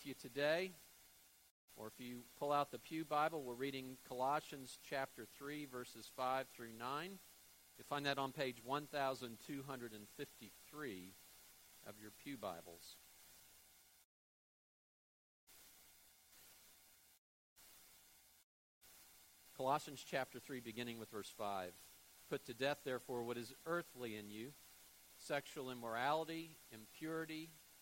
with you today, or if you pull out the Pew Bible, we're reading Colossians chapter 3, verses 5 through 9. You'll find that on page 1253 of your Pew Bibles. Colossians chapter 3, beginning with verse 5. Put to death, therefore, what is earthly in you sexual immorality, impurity,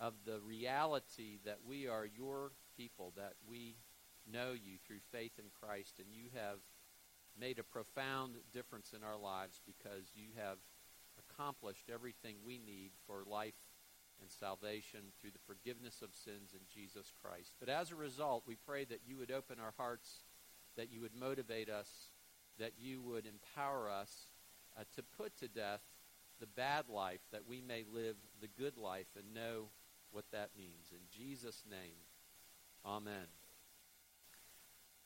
of the reality that we are your people, that we know you through faith in Christ, and you have made a profound difference in our lives because you have accomplished everything we need for life and salvation through the forgiveness of sins in Jesus Christ. But as a result, we pray that you would open our hearts, that you would motivate us, that you would empower us uh, to put to death the bad life, that we may live the good life and know what that means. In Jesus' name, amen.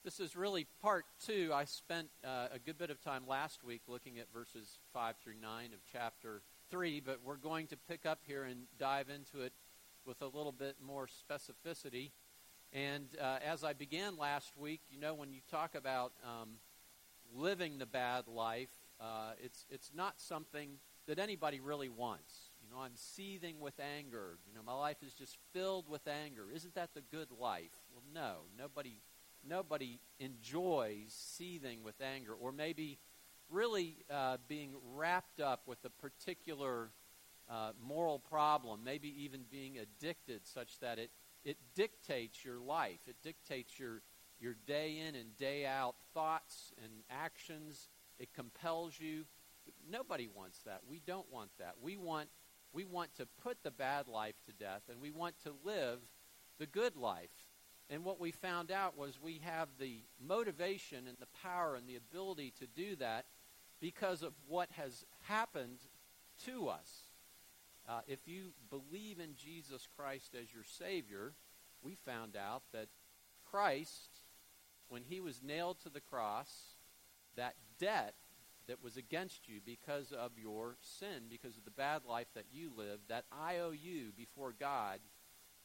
This is really part two. I spent uh, a good bit of time last week looking at verses 5 through 9 of chapter 3, but we're going to pick up here and dive into it with a little bit more specificity. And uh, as I began last week, you know, when you talk about um, living the bad life, uh, it's, it's not something that anybody really wants. Know, I'm seething with anger. You know, my life is just filled with anger. Isn't that the good life? Well, no. Nobody nobody enjoys seething with anger or maybe really uh, being wrapped up with a particular uh, moral problem, maybe even being addicted such that it, it dictates your life. It dictates your, your day in and day out thoughts and actions. It compels you. Nobody wants that. We don't want that. We want, we want to put the bad life to death and we want to live the good life. And what we found out was we have the motivation and the power and the ability to do that because of what has happened to us. Uh, if you believe in Jesus Christ as your Savior, we found out that Christ, when he was nailed to the cross, that debt that was against you because of your sin, because of the bad life that you lived, that IOU before God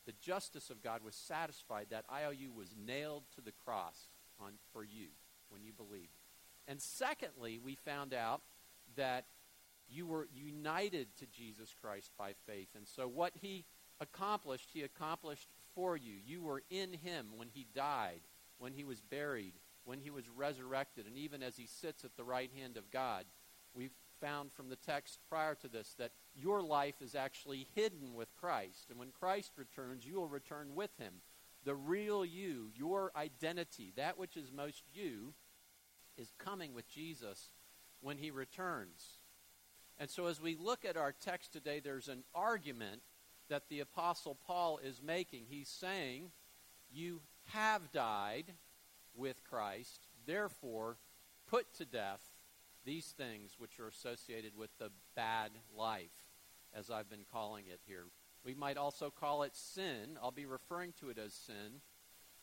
the justice of God was satisfied. That IOU was nailed to the cross on, for you when you believed. And secondly, we found out that you were united to Jesus Christ by faith. And so what he accomplished, he accomplished for you. You were in him when he died, when he was buried, when he was resurrected, and even as he sits at the right hand of God. We've found from the text prior to this that your life is actually hidden with Christ. And when Christ returns, you will return with him. The real you, your identity, that which is most you, is coming with Jesus when he returns. And so as we look at our text today, there's an argument that the Apostle Paul is making. He's saying, You have died with Christ, therefore put to death these things which are associated with the bad life, as I've been calling it here. We might also call it sin. I'll be referring to it as sin.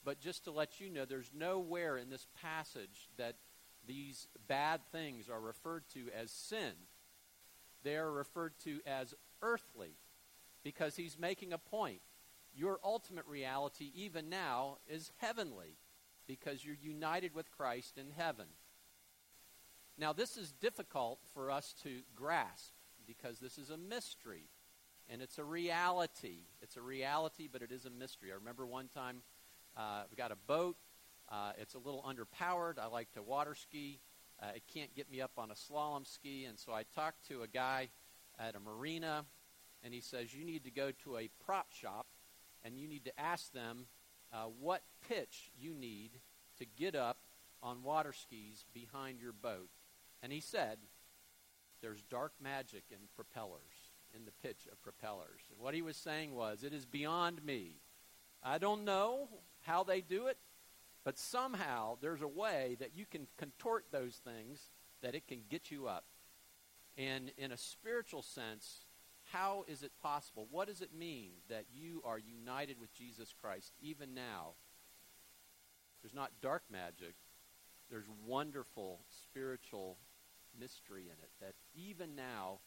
But just to let you know, there's nowhere in this passage that these bad things are referred to as sin. They are referred to as earthly because he's making a point. Your ultimate reality, even now, is heavenly because you're united with Christ in heaven. Now, this is difficult for us to grasp because this is a mystery and it's a reality. It's a reality, but it is a mystery. I remember one time uh, we got a boat. Uh, it's a little underpowered. I like to water ski. Uh, it can't get me up on a slalom ski. And so I talked to a guy at a marina, and he says, You need to go to a prop shop and you need to ask them uh, what pitch you need to get up on water skis behind your boat. And he said, There's dark magic in propellers, in the pitch of propellers. And what he was saying was, It is beyond me. I don't know how they do it, but somehow there's a way that you can contort those things that it can get you up. And in a spiritual sense, how is it possible? What does it mean that you are united with Jesus Christ even now? There's not dark magic. There's wonderful spiritual mystery in it that even now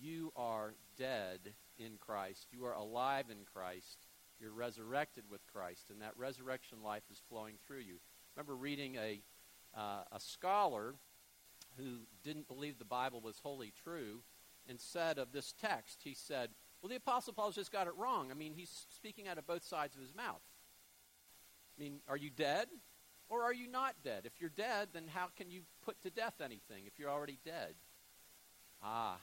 you are dead in Christ. You are alive in Christ. You're resurrected with Christ, and that resurrection life is flowing through you. I remember reading a, uh, a scholar who didn't believe the Bible was wholly true and said of this text, he said, Well, the Apostle Paul's just got it wrong. I mean, he's speaking out of both sides of his mouth. I mean, are you dead or are you not dead? If you're dead, then how can you put to death anything if you're already dead? Ah,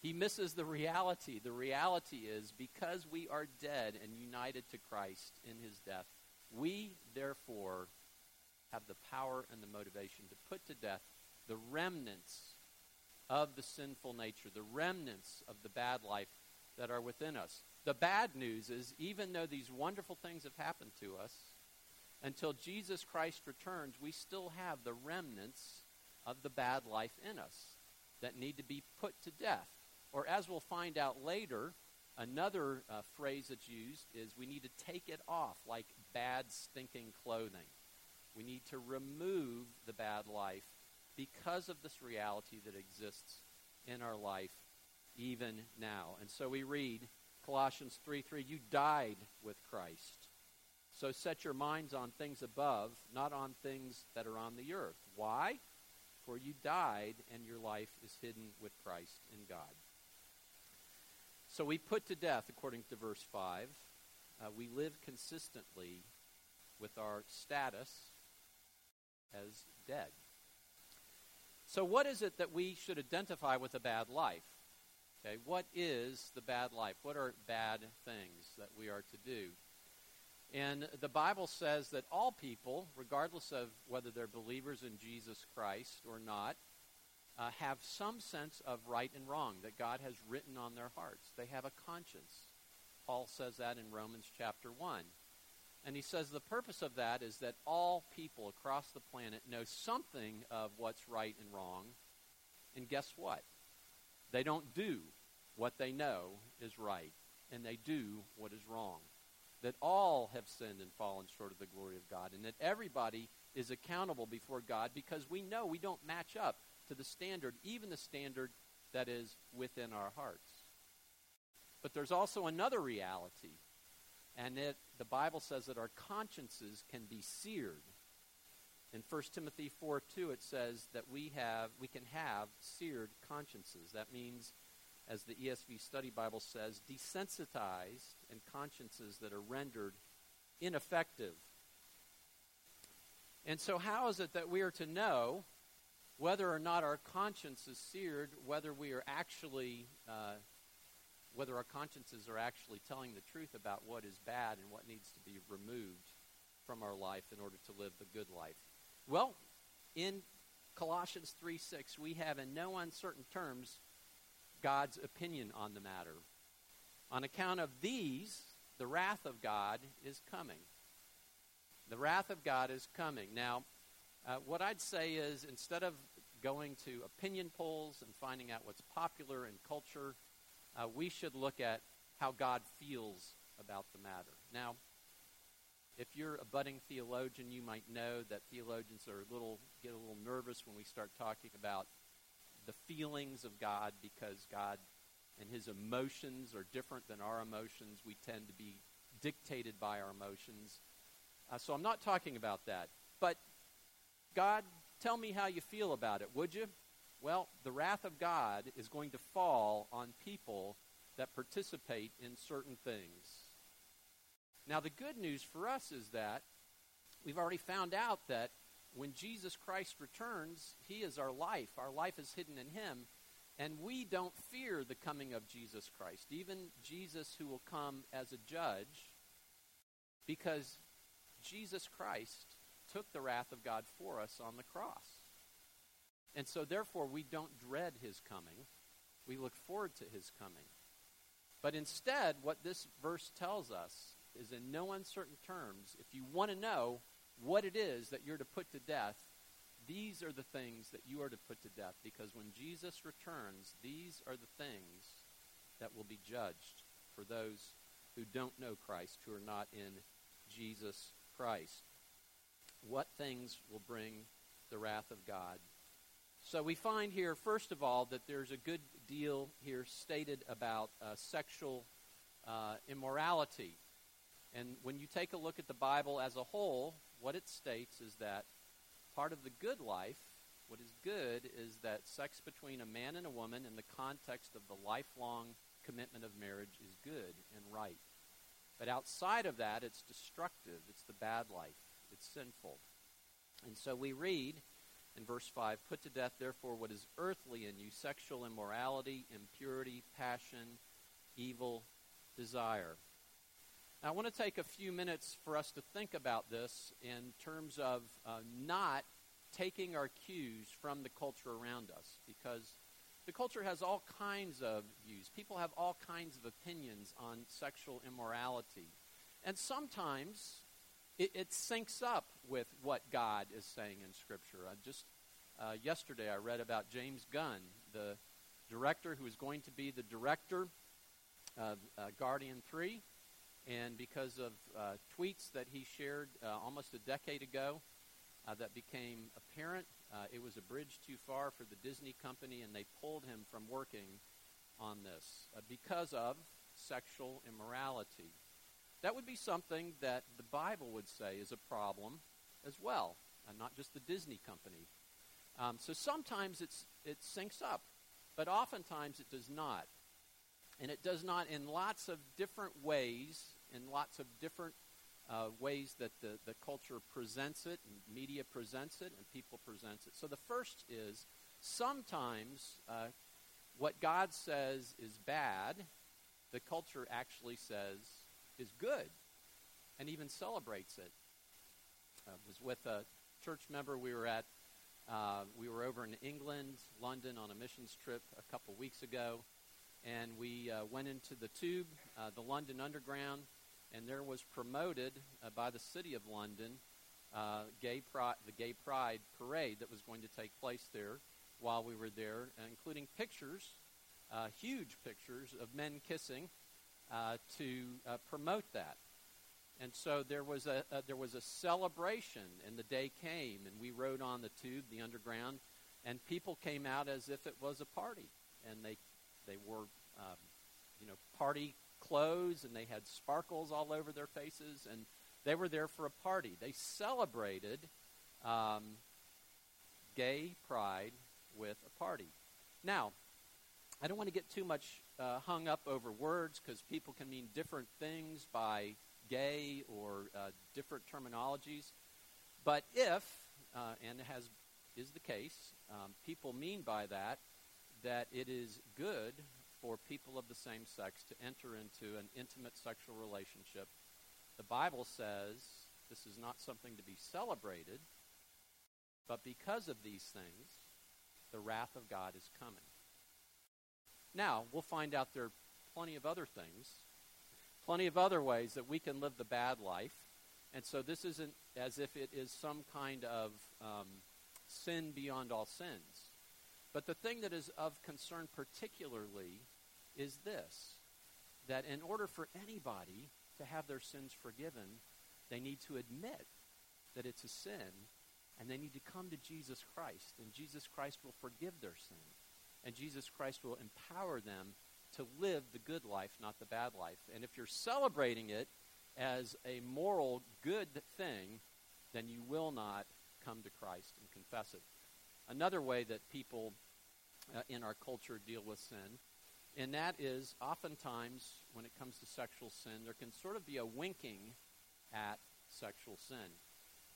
he misses the reality. The reality is because we are dead and united to Christ in his death, we therefore have the power and the motivation to put to death the remnants of the sinful nature, the remnants of the bad life that are within us. The bad news is, even though these wonderful things have happened to us, until Jesus Christ returns, we still have the remnants of the bad life in us that need to be put to death. Or, as we'll find out later, another uh, phrase that's used is we need to take it off like bad, stinking clothing. We need to remove the bad life because of this reality that exists in our life even now. And so we read Colossians 3 3, you died with Christ. So set your minds on things above, not on things that are on the earth. Why? For you died, and your life is hidden with Christ in God. So we put to death, according to verse 5, uh, we live consistently with our status as dead. So, what is it that we should identify with a bad life? Okay, what is the bad life? What are bad things that we are to do? And the Bible says that all people, regardless of whether they're believers in Jesus Christ or not, uh, have some sense of right and wrong that God has written on their hearts. They have a conscience. Paul says that in Romans chapter 1. And he says the purpose of that is that all people across the planet know something of what's right and wrong. And guess what? They don't do what they know is right, and they do what is wrong. That all have sinned and fallen short of the glory of God, and that everybody is accountable before God because we know we don't match up to the standard, even the standard that is within our hearts. But there's also another reality and it, the Bible says that our consciences can be seared. In 1 Timothy 4 2, it says that we, have, we can have seared consciences. That means, as the ESV Study Bible says, desensitized and consciences that are rendered ineffective. And so, how is it that we are to know whether or not our conscience is seared, whether we are actually uh, whether our consciences are actually telling the truth about what is bad and what needs to be removed from our life in order to live the good life. Well, in Colossians 3 6, we have in no uncertain terms God's opinion on the matter. On account of these, the wrath of God is coming. The wrath of God is coming. Now, uh, what I'd say is instead of going to opinion polls and finding out what's popular in culture, uh, we should look at how God feels about the matter. Now, if you're a budding theologian, you might know that theologians are a little get a little nervous when we start talking about the feelings of God because God and his emotions are different than our emotions. We tend to be dictated by our emotions. Uh, so I'm not talking about that. But God, tell me how you feel about it, would you? Well, the wrath of God is going to fall on people that participate in certain things. Now, the good news for us is that we've already found out that when Jesus Christ returns, He is our life. Our life is hidden in Him. And we don't fear the coming of Jesus Christ, even Jesus who will come as a judge, because Jesus Christ took the wrath of God for us on the cross. And so, therefore, we don't dread his coming. We look forward to his coming. But instead, what this verse tells us is in no uncertain terms. If you want to know what it is that you're to put to death, these are the things that you are to put to death. Because when Jesus returns, these are the things that will be judged for those who don't know Christ, who are not in Jesus Christ. What things will bring the wrath of God? So we find here, first of all, that there's a good deal here stated about uh, sexual uh, immorality. And when you take a look at the Bible as a whole, what it states is that part of the good life, what is good, is that sex between a man and a woman in the context of the lifelong commitment of marriage is good and right. But outside of that, it's destructive. It's the bad life. It's sinful. And so we read in verse 5 Put to death, therefore, what is earthly in you sexual immorality, impurity, passion, evil desire. Now, I want to take a few minutes for us to think about this in terms of uh, not taking our cues from the culture around us because the culture has all kinds of views. People have all kinds of opinions on sexual immorality. And sometimes it, it syncs up with what God is saying in Scripture. Uh, just uh, yesterday, I read about James Gunn, the director who is going to be the director of uh, Guardian 3. And because of uh, tweets that he shared uh, almost a decade ago uh, that became apparent, uh, it was a bridge too far for the Disney company, and they pulled him from working on this because of sexual immorality. That would be something that the Bible would say is a problem as well, and not just the Disney company. Um, so sometimes it's, it syncs up, but oftentimes it does not. And it does not in lots of different ways, in lots of different uh, ways that the, the culture presents it, and media presents it, and people presents it. So the first is sometimes uh, what God says is bad, the culture actually says is good, and even celebrates it. I was with a church member we were at. Uh, we were over in England, London, on a missions trip a couple weeks ago, and we uh, went into the tube, uh, the London Underground, and there was promoted uh, by the city of London uh, gay pri- the Gay Pride parade that was going to take place there while we were there, uh, including pictures, uh, huge pictures of men kissing uh, to uh, promote that. And so there was a, a there was a celebration, and the day came, and we rode on the tube, the underground, and people came out as if it was a party, and they they wore um, you know party clothes and they had sparkles all over their faces and they were there for a party. They celebrated um, gay pride with a party. Now, I don't want to get too much uh, hung up over words because people can mean different things by gay or uh, different terminologies. But if, uh, and has is the case, um, people mean by that that it is good for people of the same sex to enter into an intimate sexual relationship. The Bible says this is not something to be celebrated, but because of these things, the wrath of God is coming. Now, we'll find out there are plenty of other things, plenty of other ways that we can live the bad life. And so this isn't as if it is some kind of um, sin beyond all sins. But the thing that is of concern particularly is this that in order for anybody to have their sins forgiven, they need to admit that it's a sin and they need to come to Jesus Christ. And Jesus Christ will forgive their sin. And Jesus Christ will empower them to live the good life, not the bad life. And if you're celebrating it as a moral good thing, then you will not come to Christ and confess it. Another way that people uh, in our culture deal with sin and that is oftentimes when it comes to sexual sin, there can sort of be a winking at sexual sin.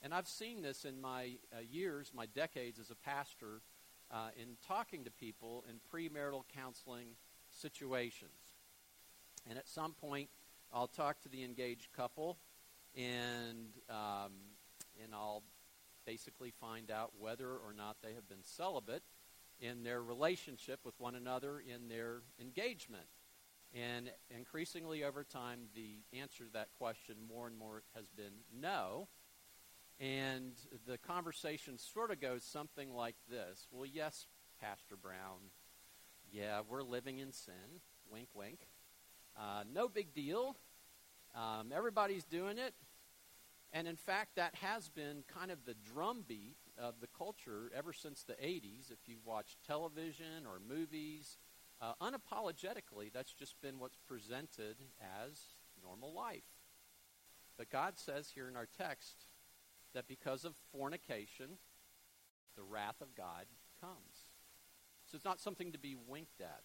And I've seen this in my uh, years, my decades as a pastor, uh, in talking to people in premarital counseling situations. And at some point, I'll talk to the engaged couple, and um, and I'll basically find out whether or not they have been celibate in their relationship with one another in their engagement. And increasingly over time, the answer to that question more and more has been no. And the conversation sort of goes something like this Well, yes, Pastor Brown, yeah, we're living in sin. Wink, wink. Uh, no big deal. Um, everybody's doing it. And in fact, that has been kind of the drumbeat of the culture ever since the 80s. If you've watched television or movies, uh, unapologetically, that's just been what's presented as normal life. But God says here in our text that because of fornication, the wrath of God comes. So it's not something to be winked at.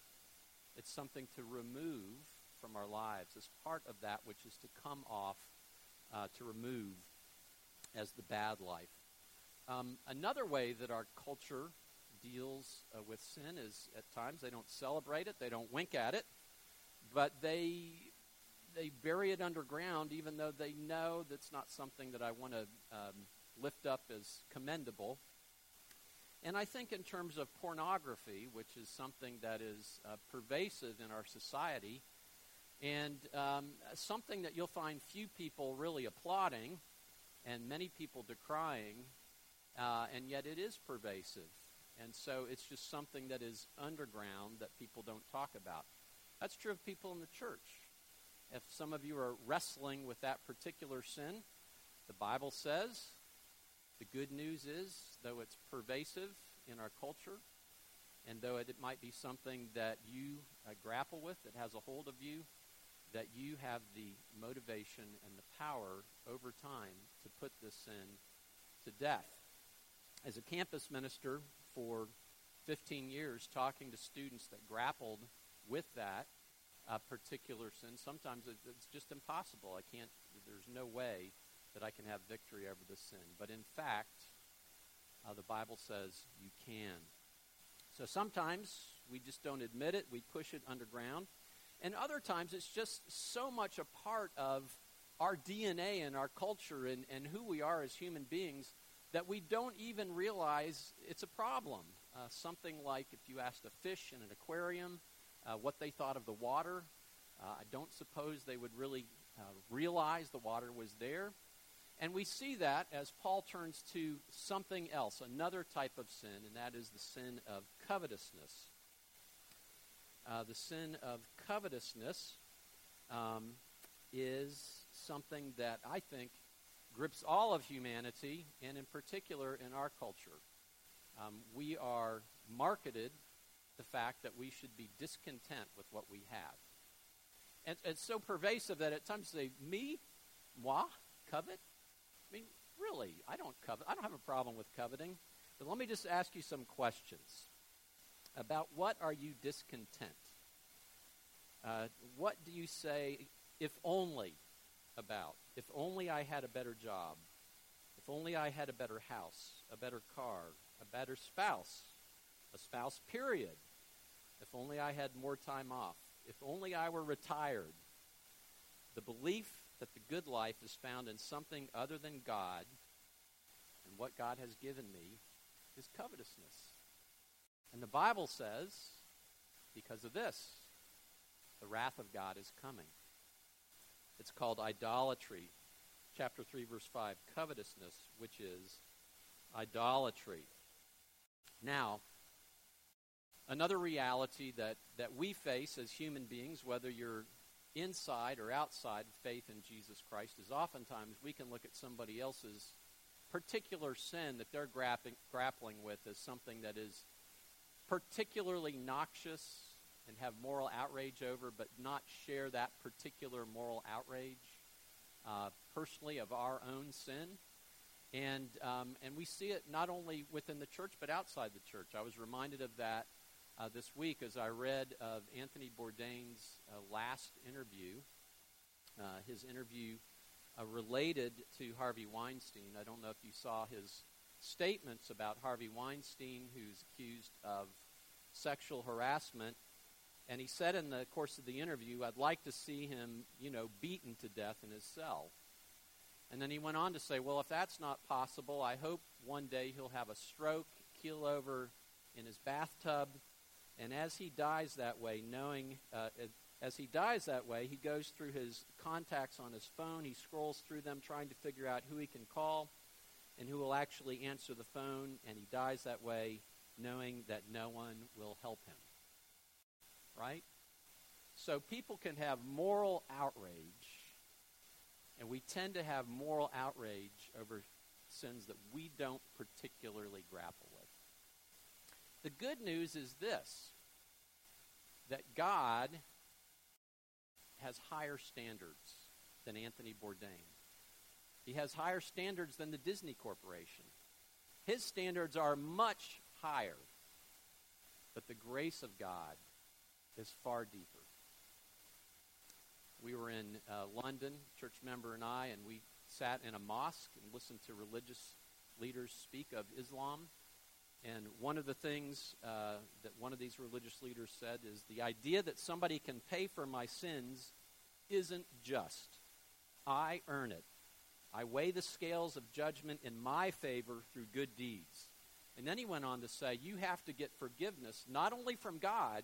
It's something to remove from our lives as part of that which is to come off, uh, to remove as the bad life. Um, another way that our culture deals uh, with sin is at times they don't celebrate it, they don't wink at it, but they they bury it underground, even though they know that's not something that I want to um, lift up as commendable. And I think in terms of pornography, which is something that is uh, pervasive in our society, and um, something that you'll find few people really applauding and many people decrying, uh, and yet it is pervasive. And so it's just something that is underground that people don't talk about. That's true of people in the church. If some of you are wrestling with that particular sin, the Bible says the good news is, though it's pervasive in our culture, and though it, might be something that you uh, grapple with, that has a hold of you, that you have the motivation and the power over time to put this sin to death. As a campus minister for 15 years, talking to students that grappled with that uh, particular sin, sometimes it's just impossible. I can't, there's no way that I can have victory over the sin. But in fact, uh, the Bible says you can. So sometimes we just don't admit it, we push it underground. And other times it's just so much a part of our DNA and our culture and, and who we are as human beings that we don't even realize it's a problem. Uh, something like if you asked a fish in an aquarium uh, what they thought of the water, uh, I don't suppose they would really uh, realize the water was there. And we see that as Paul turns to something else, another type of sin, and that is the sin of covetousness. Uh, the sin of covetousness um, is something that I think grips all of humanity, and in particular in our culture. Um, we are marketed the fact that we should be discontent with what we have. And it's so pervasive that at times they me? Moi? Covet? I mean, really, I don't covet. I don't have a problem with coveting. But let me just ask you some questions about what are you discontent? Uh, what do you say, if only, about? If only I had a better job. If only I had a better house, a better car, a better spouse, a spouse, period. If only I had more time off. If only I were retired. The belief that the good life is found in something other than God and what God has given me is covetousness. And the Bible says, because of this, the wrath of God is coming. It's called idolatry. Chapter 3, verse 5 covetousness, which is idolatry. Now, another reality that, that we face as human beings, whether you're inside or outside faith in Jesus Christ, is oftentimes we can look at somebody else's particular sin that they're grappling, grappling with as something that is particularly noxious and have moral outrage over, but not share that particular moral outrage uh, personally of our own sin. And, um, and we see it not only within the church, but outside the church. I was reminded of that uh, this week as I read of Anthony Bourdain's uh, last interview, uh, his interview uh, related to Harvey Weinstein. I don't know if you saw his statements about Harvey Weinstein, who's accused of sexual harassment and he said in the course of the interview, I'd like to see him, you know, beaten to death in his cell. And then he went on to say, well, if that's not possible, I hope one day he'll have a stroke, keel over in his bathtub. And as he dies that way, knowing uh, as he dies that way, he goes through his contacts on his phone. He scrolls through them trying to figure out who he can call and who will actually answer the phone. And he dies that way knowing that no one will help him. Right? So people can have moral outrage, and we tend to have moral outrage over sins that we don't particularly grapple. The good news is this that God has higher standards than Anthony Bourdain. He has higher standards than the Disney Corporation. His standards are much higher. But the grace of God is far deeper. We were in uh, London, church member and I, and we sat in a mosque and listened to religious leaders speak of Islam. And one of the things uh, that one of these religious leaders said is the idea that somebody can pay for my sins isn't just. I earn it. I weigh the scales of judgment in my favor through good deeds. And then he went on to say, You have to get forgiveness not only from God,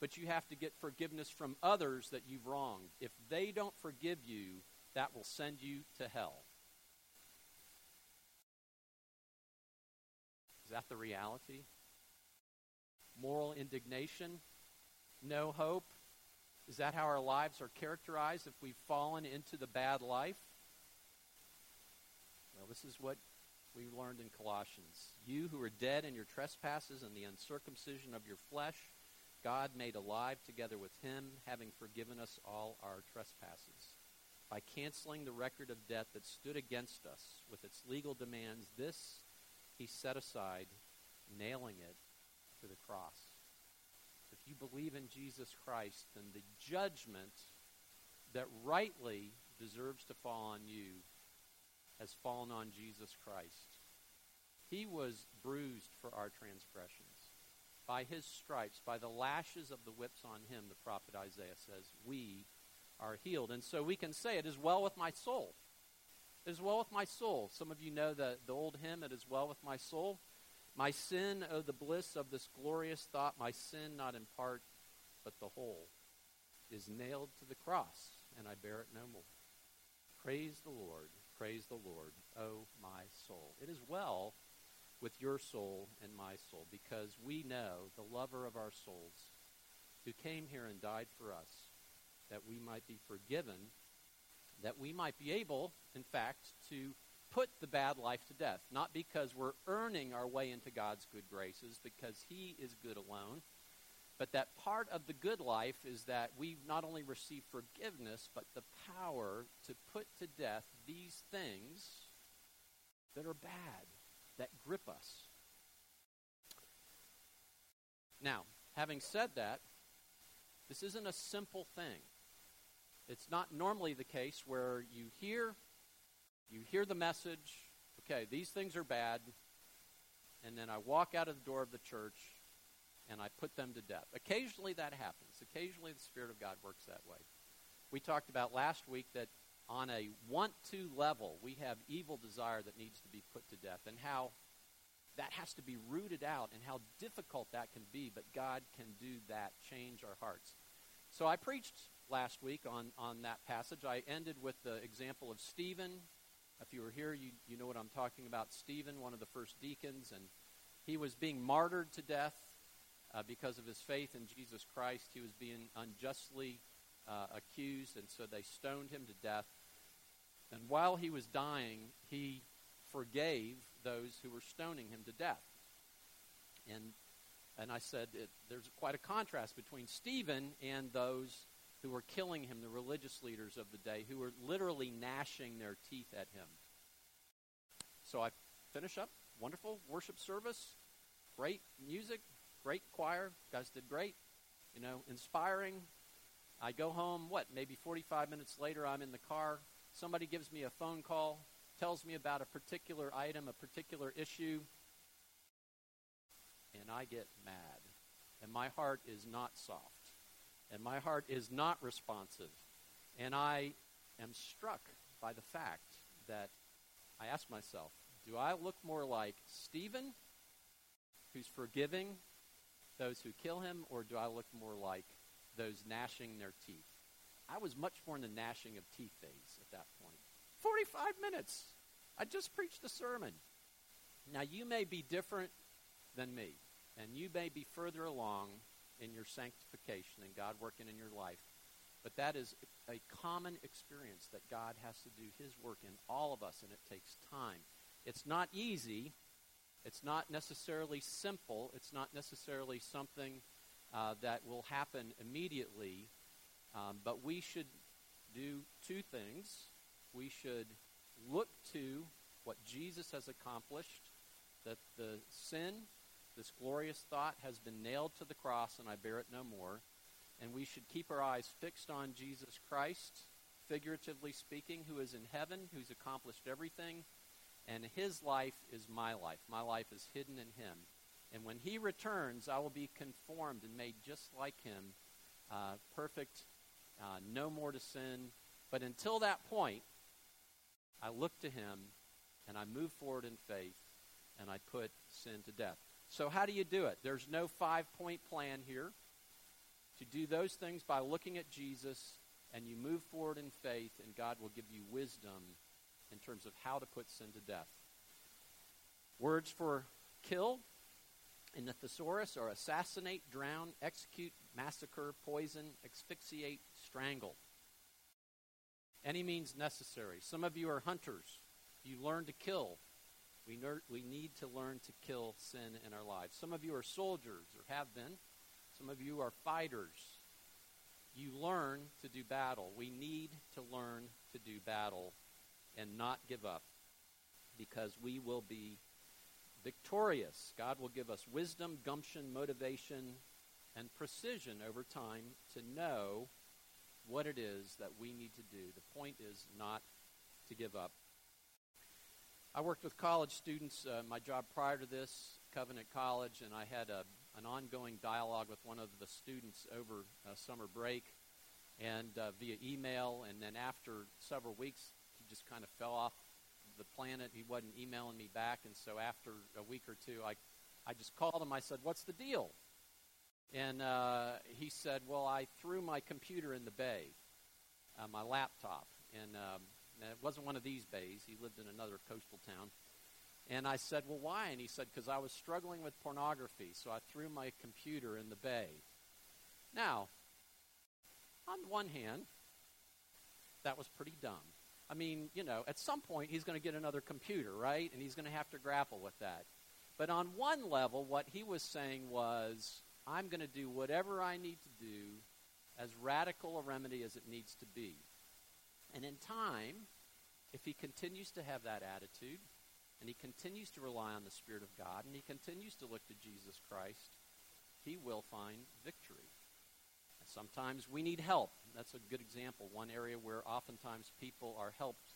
but you have to get forgiveness from others that you've wronged. If they don't forgive you, that will send you to hell. Is that the reality? Moral indignation? No hope? Is that how our lives are characterized if we've fallen into the bad life? Well, this is what we learned in Colossians. You who are dead in your trespasses and the uncircumcision of your flesh, God made alive together with him, having forgiven us all our trespasses. By canceling the record of debt that stood against us with its legal demands, this he set aside, nailing it to the cross. If you believe in Jesus Christ, then the judgment that rightly deserves to fall on you has fallen on Jesus Christ. He was bruised for our transgressions. By his stripes, by the lashes of the whips on him, the prophet Isaiah says, we are healed. And so we can say, It is well with my soul. It is well with my soul. Some of you know the, the old hymn, It is well with my soul. My sin, oh, the bliss of this glorious thought, my sin, not in part, but the whole, is nailed to the cross, and I bear it no more. Praise the Lord. Praise the Lord, O my soul. It is well with your soul and my soul because we know the lover of our souls who came here and died for us that we might be forgiven, that we might be able, in fact, to put the bad life to death. Not because we're earning our way into God's good graces, because He is good alone, but that part of the good life is that we not only receive forgiveness, but the power to put to death these things that are bad, that grip us. Now, having said that, this isn't a simple thing. It's not normally the case where you hear you hear the message, okay, these things are bad, and then I walk out of the door of the church and I put them to death. Occasionally that happens. Occasionally the Spirit of God works that way. We talked about last week that on a want to level, we have evil desire that needs to be put to death, and how that has to be rooted out, and how difficult that can be, but God can do that, change our hearts. So I preached last week on, on that passage. I ended with the example of Stephen. If you were here, you, you know what I'm talking about. Stephen, one of the first deacons, and he was being martyred to death uh, because of his faith in Jesus Christ. He was being unjustly uh, accused, and so they stoned him to death. And while he was dying, he forgave those who were stoning him to death. And and I said it, there's quite a contrast between Stephen and those who were killing him, the religious leaders of the day, who were literally gnashing their teeth at him. So I finish up. Wonderful worship service, great music, great choir. guys did great. You know, inspiring. I go home, what, maybe 45 minutes later, I'm in the car. Somebody gives me a phone call, tells me about a particular item, a particular issue, and I get mad. And my heart is not soft. And my heart is not responsive. And I am struck by the fact that I ask myself, do I look more like Stephen, who's forgiving those who kill him, or do I look more like those gnashing their teeth. I was much more in the gnashing of teeth phase at that point. 45 minutes. I just preached a sermon. Now, you may be different than me, and you may be further along in your sanctification and God working in your life. But that is a common experience that God has to do His work in all of us, and it takes time. It's not easy. It's not necessarily simple. It's not necessarily something uh, that will happen immediately. Um, but we should do two things. We should look to what Jesus has accomplished, that the sin, this glorious thought, has been nailed to the cross, and I bear it no more. And we should keep our eyes fixed on Jesus Christ, figuratively speaking, who is in heaven, who's accomplished everything, and his life is my life. My life is hidden in him. And when he returns, I will be conformed and made just like him, uh, perfect, uh, no more to sin. But until that point, I look to him and I move forward in faith and I put sin to death. So, how do you do it? There's no five point plan here. To do those things by looking at Jesus and you move forward in faith, and God will give you wisdom in terms of how to put sin to death. Words for kill in the thesaurus are assassinate, drown, execute, massacre, poison, asphyxiate, strangle. Any means necessary. Some of you are hunters. You learn to kill. We, ner- we need to learn to kill sin in our lives. Some of you are soldiers or have been. Some of you are fighters. You learn to do battle. We need to learn to do battle and not give up because we will be victorious. God will give us wisdom, gumption, motivation, and precision over time to know what it is that we need to do. The point is not to give up. I worked with college students. Uh, my job prior to this, Covenant College, and I had a, an ongoing dialogue with one of the students over uh, summer break and uh, via email. And then after several weeks, he just kind of fell off the planet. He wasn't emailing me back. And so after a week or two, I, I just called him. I said, What's the deal? And uh, he said, Well, I threw my computer in the bay, uh, my laptop. And um, it wasn't one of these bays. He lived in another coastal town. And I said, Well, why? And he said, Because I was struggling with pornography, so I threw my computer in the bay. Now, on one hand, that was pretty dumb. I mean, you know, at some point he's going to get another computer, right? And he's going to have to grapple with that. But on one level, what he was saying was, I'm going to do whatever I need to do as radical a remedy as it needs to be. And in time, if he continues to have that attitude, and he continues to rely on the Spirit of God, and he continues to look to Jesus Christ, he will find victory. Sometimes we need help. That's a good example. One area where oftentimes people are helped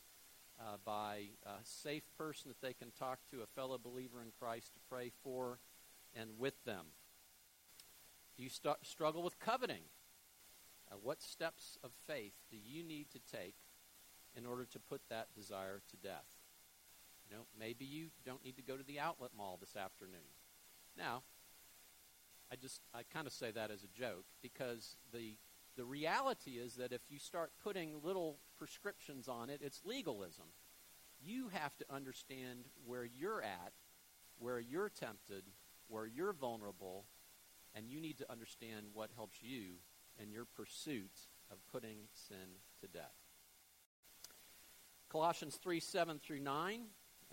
uh, by a safe person that they can talk to, a fellow believer in Christ to pray for and with them. Do you st- struggle with coveting? Uh, what steps of faith do you need to take in order to put that desire to death? You know, maybe you don't need to go to the outlet mall this afternoon. Now, I just I kind of say that as a joke because the the reality is that if you start putting little prescriptions on it, it's legalism. You have to understand where you're at, where you're tempted, where you're vulnerable, and you need to understand what helps you in your pursuit of putting sin to death. Colossians 3 7 through 9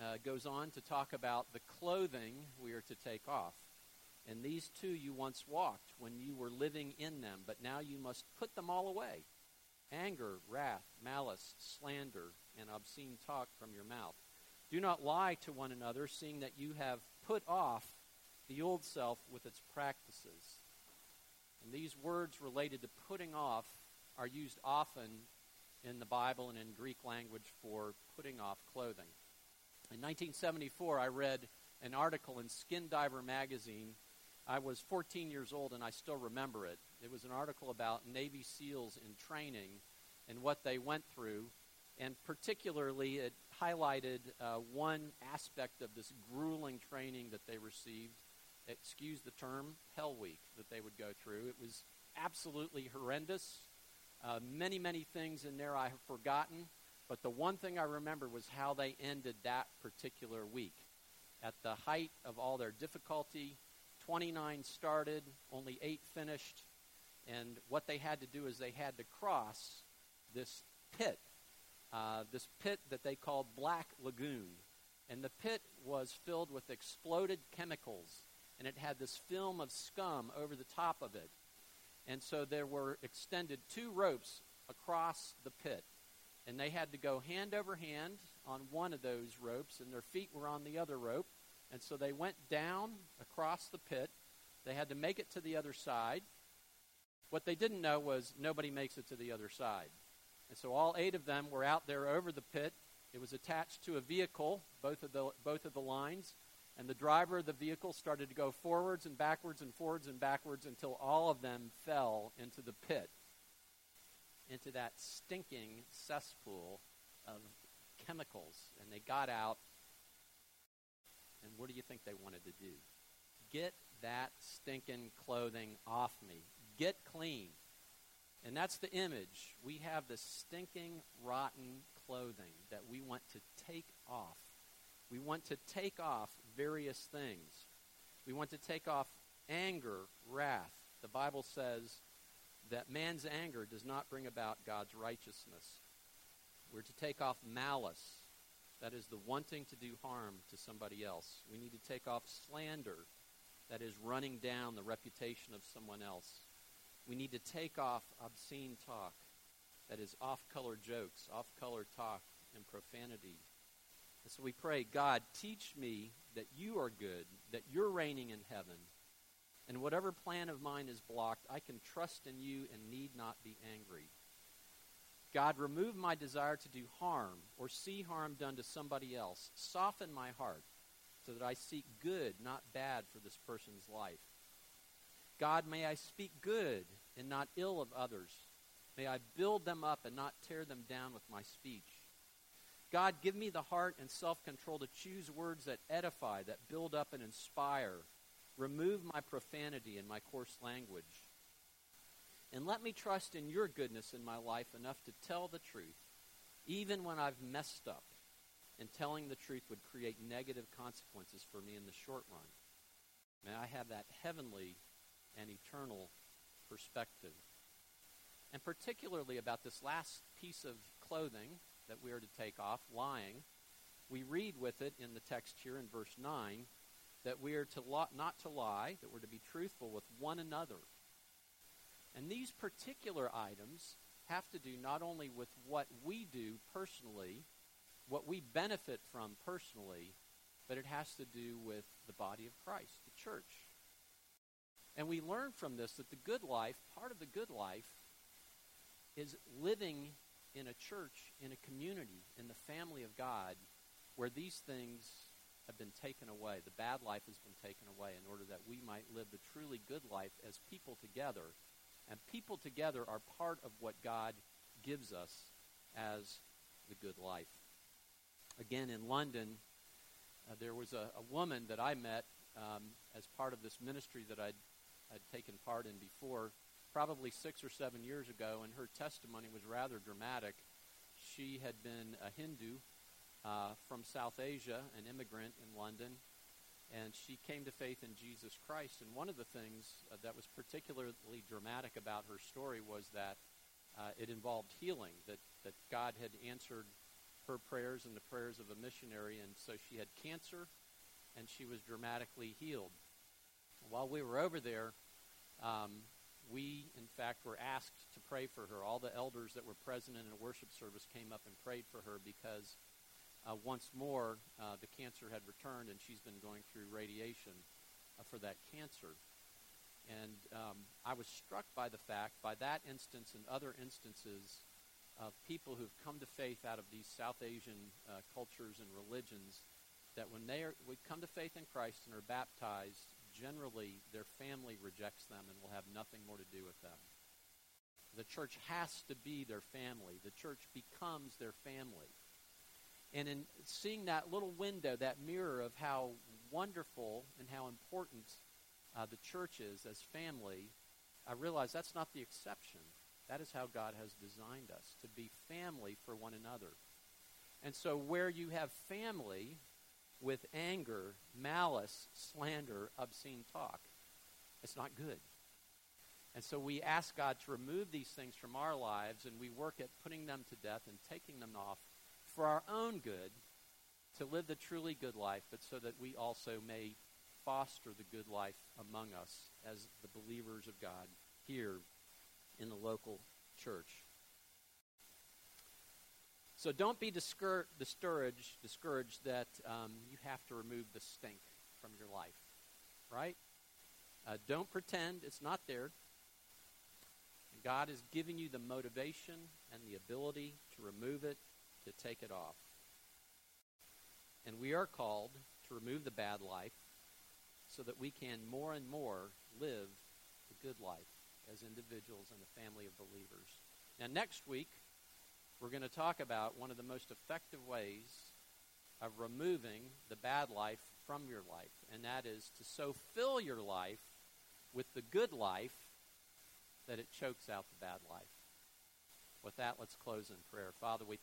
uh, goes on to talk about the clothing we are to take off. And these too you once walked when you were living in them, but now you must put them all away anger, wrath, malice, slander, and obscene talk from your mouth. Do not lie to one another, seeing that you have put off the old self with its practices. And these words related to putting off are used often in the Bible and in Greek language for putting off clothing. In 1974, I read an article in Skin Diver magazine I was 14 years old and I still remember it. It was an article about Navy SEALs in training and what they went through. And particularly, it highlighted uh, one aspect of this grueling training that they received. Excuse the term, Hell Week, that they would go through. It was absolutely horrendous. Uh, many, many things in there I have forgotten, but the one thing I remember was how they ended that particular week. At the height of all their difficulty, 29 started, only eight finished, and what they had to do is they had to cross this pit, uh, this pit that they called Black Lagoon. And the pit was filled with exploded chemicals, and it had this film of scum over the top of it. And so there were extended two ropes across the pit. And they had to go hand over hand on one of those ropes, and their feet were on the other rope. And so they went down across the pit. They had to make it to the other side. What they didn't know was nobody makes it to the other side. And so all eight of them were out there over the pit. It was attached to a vehicle, both of the, both of the lines. And the driver of the vehicle started to go forwards and backwards and forwards and backwards until all of them fell into the pit, into that stinking cesspool of chemicals. And they got out. And what do you think they wanted to do? Get that stinking clothing off me. Get clean. And that's the image. We have the stinking, rotten clothing that we want to take off. We want to take off various things. We want to take off anger, wrath. The Bible says that man's anger does not bring about God's righteousness. We're to take off malice. That is the wanting to do harm to somebody else. We need to take off slander. That is running down the reputation of someone else. We need to take off obscene talk, that is off color jokes, off color talk, and profanity. And so we pray, God, teach me that you are good, that you're reigning in heaven, and whatever plan of mine is blocked, I can trust in you and need not be angry. God, remove my desire to do harm or see harm done to somebody else. Soften my heart so that I seek good, not bad, for this person's life. God, may I speak good and not ill of others. May I build them up and not tear them down with my speech. God, give me the heart and self control to choose words that edify, that build up and inspire. Remove my profanity and my coarse language. And let me trust in your goodness in my life enough to tell the truth, even when I've messed up. And telling the truth would create negative consequences for me in the short run. May I have that heavenly and eternal perspective. And particularly about this last piece of clothing that we are to take off, lying, we read with it in the text here in verse 9 that we are to lo- not to lie, that we're to be truthful with one another. And these particular items have to do not only with what we do personally, what we benefit from personally, but it has to do with the body of Christ, the church. And we learn from this that the good life, part of the good life, is living in a church, in a community, in the family of God, where these things have been taken away. The bad life has been taken away in order that we might live the truly good life as people together. And people together are part of what God gives us as the good life. Again, in London, uh, there was a, a, woman that I met um, as part of this ministry that I'd had taken part in before, probably six or seven years ago, and her testimony was rather dramatic. She had been a Hindu uh, from South Asia, an immigrant in London, and she came to faith in Jesus Christ. And one of the things uh, that was particularly dramatic about her story was that uh, it involved healing, that, that God had answered her prayers and the prayers of a missionary, and so she had cancer, and she was dramatically healed while we were over there, um, we, in fact, were asked to pray for her. All the elders that were present in a worship service came up and prayed for her because uh, once more uh, the cancer had returned and she's been going through radiation uh, for that cancer. And um, I was struck by the fact, by that instance and other instances of people who've come to faith out of these South Asian uh, cultures and religions, that when they are, would come to faith in Christ and are baptized, generally their family rejects them and will have nothing more to do with them. The church has to be their family. The church becomes their family. And in seeing that little window, that mirror of how wonderful and how important uh, the church is as family, I realize that's not the exception. That is how God has designed us to be family for one another. And so, where you have family with anger, malice, slander, obscene talk, it's not good. And so we ask God to remove these things from our lives, and we work at putting them to death and taking them off for our own good to live the truly good life, but so that we also may foster the good life among us as the believers of God here in the local church. So don't be discour- discouraged, discouraged that um, you have to remove the stink from your life, right? Uh, don't pretend it's not there. God is giving you the motivation and the ability to remove it, to take it off. And we are called to remove the bad life so that we can more and more live the good life as individuals and a family of believers. Now, next week, we're going to talk about one of the most effective ways of removing the bad life from your life, and that is to so fill your life with the good life that it chokes out the bad life. With that, let's close in prayer. Father, we